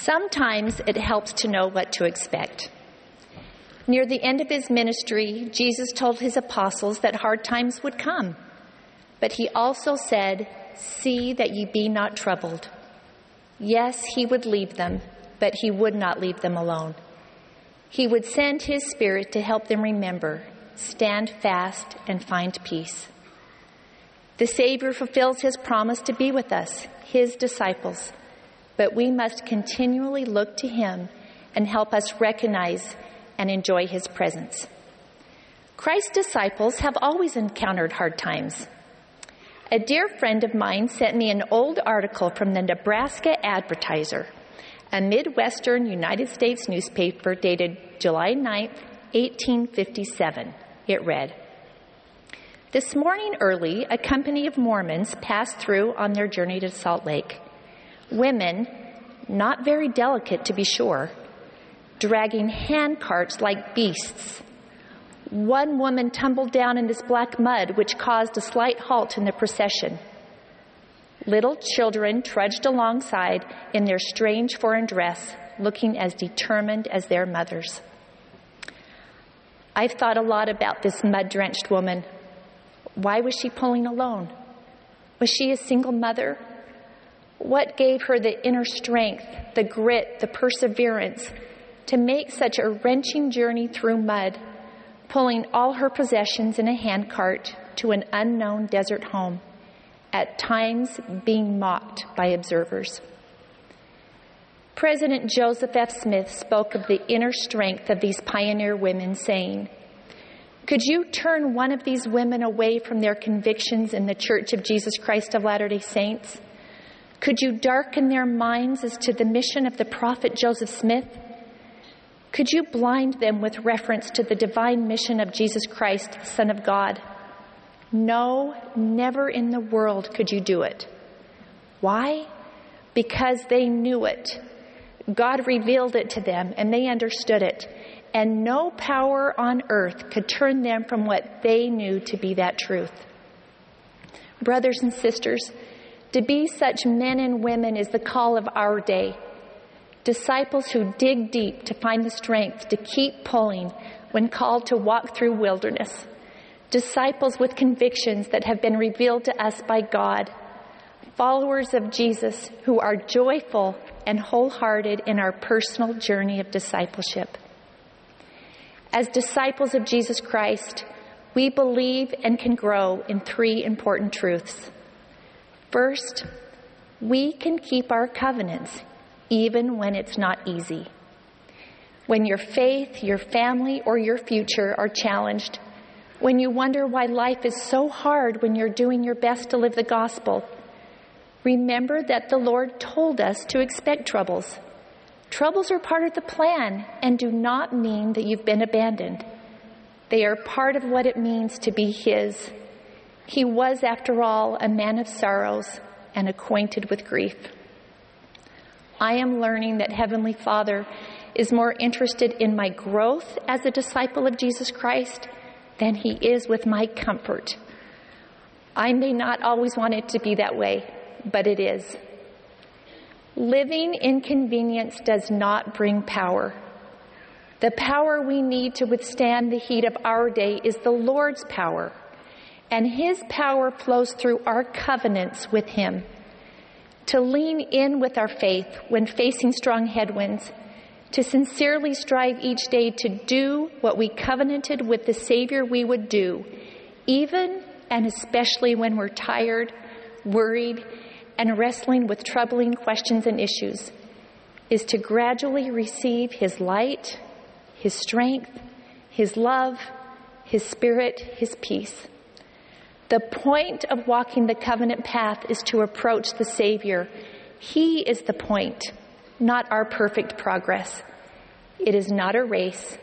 Sometimes it helps to know what to expect. Near the end of his ministry, Jesus told his apostles that hard times would come. But he also said, See that ye be not troubled. Yes, he would leave them, but he would not leave them alone. He would send his Spirit to help them remember, stand fast, and find peace. The Savior fulfills his promise to be with us, his disciples, but we must continually look to him and help us recognize and enjoy his presence. Christ's disciples have always encountered hard times. A dear friend of mine sent me an old article from the Nebraska Advertiser, a Midwestern United States newspaper dated July 9, 1857. It read, this morning early, a company of Mormons passed through on their journey to Salt Lake. Women, not very delicate to be sure, dragging hand carts like beasts. One woman tumbled down in this black mud, which caused a slight halt in the procession. Little children trudged alongside in their strange foreign dress, looking as determined as their mothers. I've thought a lot about this mud drenched woman. Why was she pulling alone? Was she a single mother? What gave her the inner strength, the grit, the perseverance to make such a wrenching journey through mud, pulling all her possessions in a handcart to an unknown desert home, at times being mocked by observers? President Joseph F. Smith spoke of the inner strength of these pioneer women, saying, could you turn one of these women away from their convictions in the Church of Jesus Christ of Latter day Saints? Could you darken their minds as to the mission of the prophet Joseph Smith? Could you blind them with reference to the divine mission of Jesus Christ, Son of God? No, never in the world could you do it. Why? Because they knew it. God revealed it to them and they understood it and no power on earth could turn them from what they knew to be that truth. Brothers and sisters, to be such men and women is the call of our day. Disciples who dig deep to find the strength to keep pulling when called to walk through wilderness. Disciples with convictions that have been revealed to us by God. Followers of Jesus who are joyful and wholehearted in our personal journey of discipleship. As disciples of Jesus Christ, we believe and can grow in three important truths. First, we can keep our covenants even when it's not easy. When your faith, your family, or your future are challenged, when you wonder why life is so hard when you're doing your best to live the gospel, remember that the Lord told us to expect troubles. Troubles are part of the plan and do not mean that you've been abandoned. They are part of what it means to be His. He was, after all, a man of sorrows and acquainted with grief. I am learning that Heavenly Father is more interested in my growth as a disciple of Jesus Christ than He is with my comfort. I may not always want it to be that way, but it is. Living in convenience does not bring power. The power we need to withstand the heat of our day is the Lord's power, and His power flows through our covenants with Him. To lean in with our faith when facing strong headwinds, to sincerely strive each day to do what we covenanted with the Savior we would do, even and especially when we're tired, worried, and wrestling with troubling questions and issues is to gradually receive His light, His strength, His love, His Spirit, His peace. The point of walking the covenant path is to approach the Savior. He is the point, not our perfect progress. It is not a race,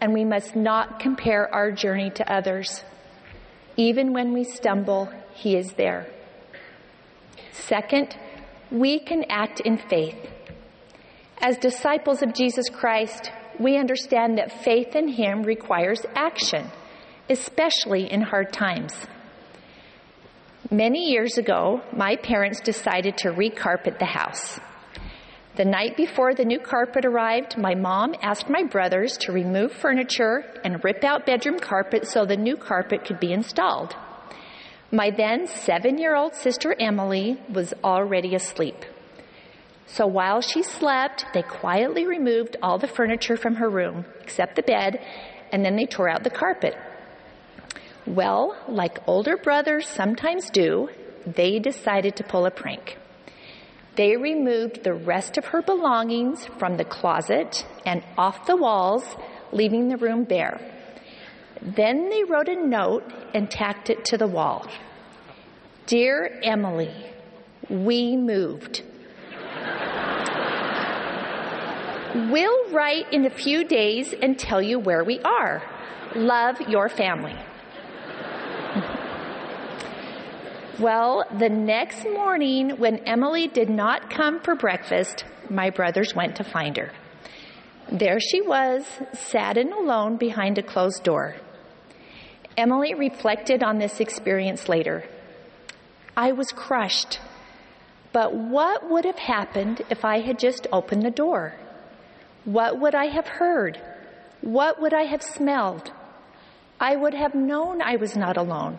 and we must not compare our journey to others. Even when we stumble, He is there. Second, we can act in faith. As disciples of Jesus Christ, we understand that faith in Him requires action, especially in hard times. Many years ago, my parents decided to recarpet the house. The night before the new carpet arrived, my mom asked my brothers to remove furniture and rip out bedroom carpet so the new carpet could be installed. My then seven year old sister Emily was already asleep. So while she slept, they quietly removed all the furniture from her room, except the bed, and then they tore out the carpet. Well, like older brothers sometimes do, they decided to pull a prank. They removed the rest of her belongings from the closet and off the walls, leaving the room bare. Then they wrote a note and tacked it to the wall. Dear Emily, we moved. we'll write in a few days and tell you where we are. Love your family. Well, the next morning, when Emily did not come for breakfast, my brothers went to find her. There she was, sad and alone behind a closed door. Emily reflected on this experience later. I was crushed. But what would have happened if I had just opened the door? What would I have heard? What would I have smelled? I would have known I was not alone.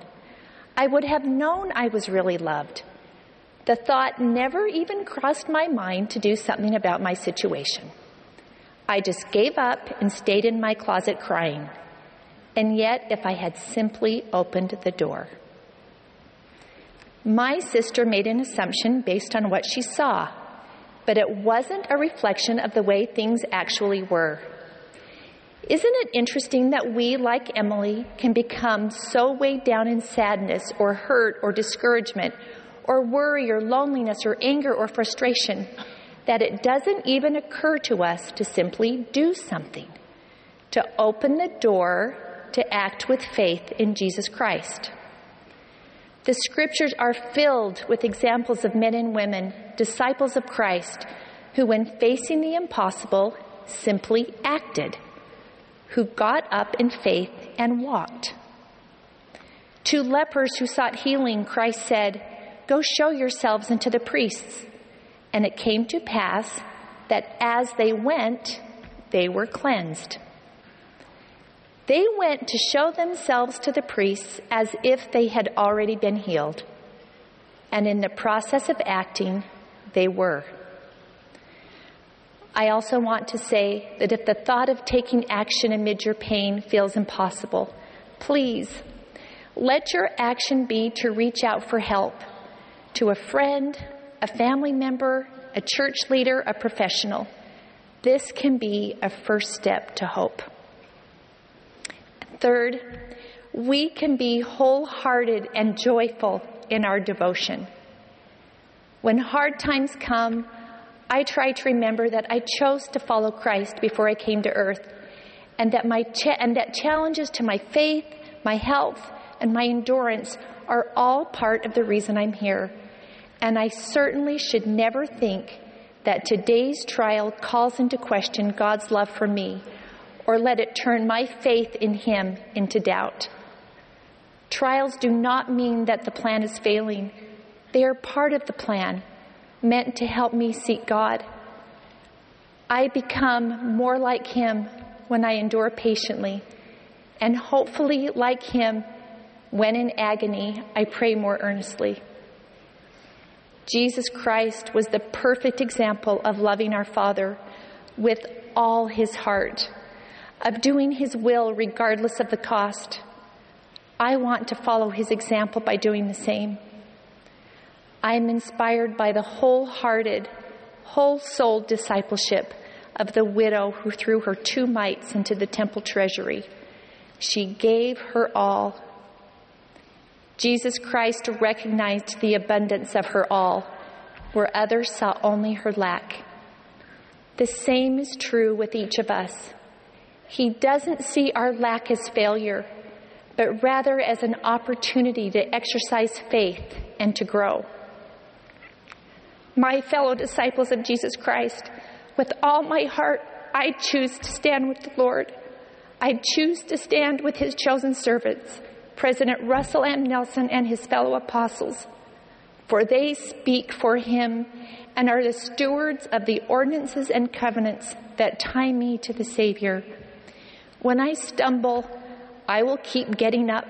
I would have known I was really loved. The thought never even crossed my mind to do something about my situation. I just gave up and stayed in my closet crying. And yet, if I had simply opened the door, my sister made an assumption based on what she saw, but it wasn't a reflection of the way things actually were. Isn't it interesting that we, like Emily, can become so weighed down in sadness or hurt or discouragement or worry or loneliness or anger or frustration that it doesn't even occur to us to simply do something, to open the door to act with faith in Jesus Christ? The scriptures are filled with examples of men and women, disciples of Christ, who, when facing the impossible, simply acted who got up in faith and walked. To lepers who sought healing, Christ said, Go show yourselves unto the priests. And it came to pass that as they went, they were cleansed. They went to show themselves to the priests as if they had already been healed. And in the process of acting, they were. I also want to say that if the thought of taking action amid your pain feels impossible, please let your action be to reach out for help to a friend, a family member, a church leader, a professional. This can be a first step to hope. Third, we can be wholehearted and joyful in our devotion. When hard times come, I try to remember that I chose to follow Christ before I came to earth, and that my cha- and that challenges to my faith, my health, and my endurance are all part of the reason I'm here. And I certainly should never think that today's trial calls into question God's love for me or let it turn my faith in Him into doubt. Trials do not mean that the plan is failing. They are part of the plan meant to help me seek God. I become more like Him when I endure patiently, and hopefully, like Him, when in agony, I pray more earnestly. Jesus Christ was the perfect example of loving our Father with all His heart, of doing His will regardless of the cost. I want to follow His example by doing the same. I am inspired by the wholehearted, whole souled discipleship of the widow who threw her two mites into the temple treasury. She gave her all. Jesus Christ recognized the abundance of her all, where others saw only her lack. The same is true with each of us. He doesn't see our lack as failure, but rather as an opportunity to exercise faith and to grow my fellow disciples of Jesus Christ, with all my heart, I choose to stand with the Lord. I choose to stand with his chosen servants, President Russell M. Nelson and his fellow apostles. for they speak for him and are the stewards of the ordinances and covenants that tie me to the Savior. When I stumble, I will keep getting up,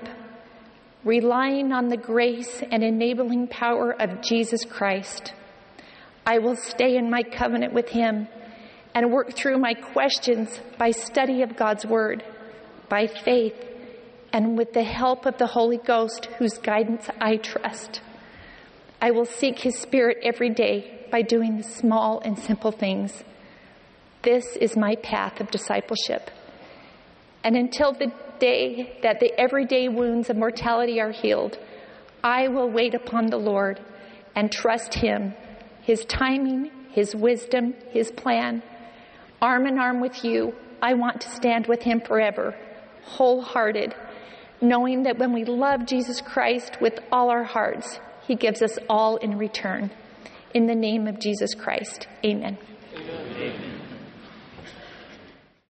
relying on the grace and enabling power of Jesus Christ. I will stay in my covenant with him and work through my questions by study of God's Word, by faith, and with the help of the Holy Ghost, whose guidance I trust. I will seek His Spirit every day by doing the small and simple things. This is my path of discipleship. And until the day that the everyday wounds of mortality are healed, I will wait upon the Lord and trust Him, His timing, His wisdom, His plan. Arm in arm with you, I want to stand with Him forever, wholehearted, knowing that when we love Jesus Christ with all our hearts, He gives us all in return. In the name of Jesus Christ, amen.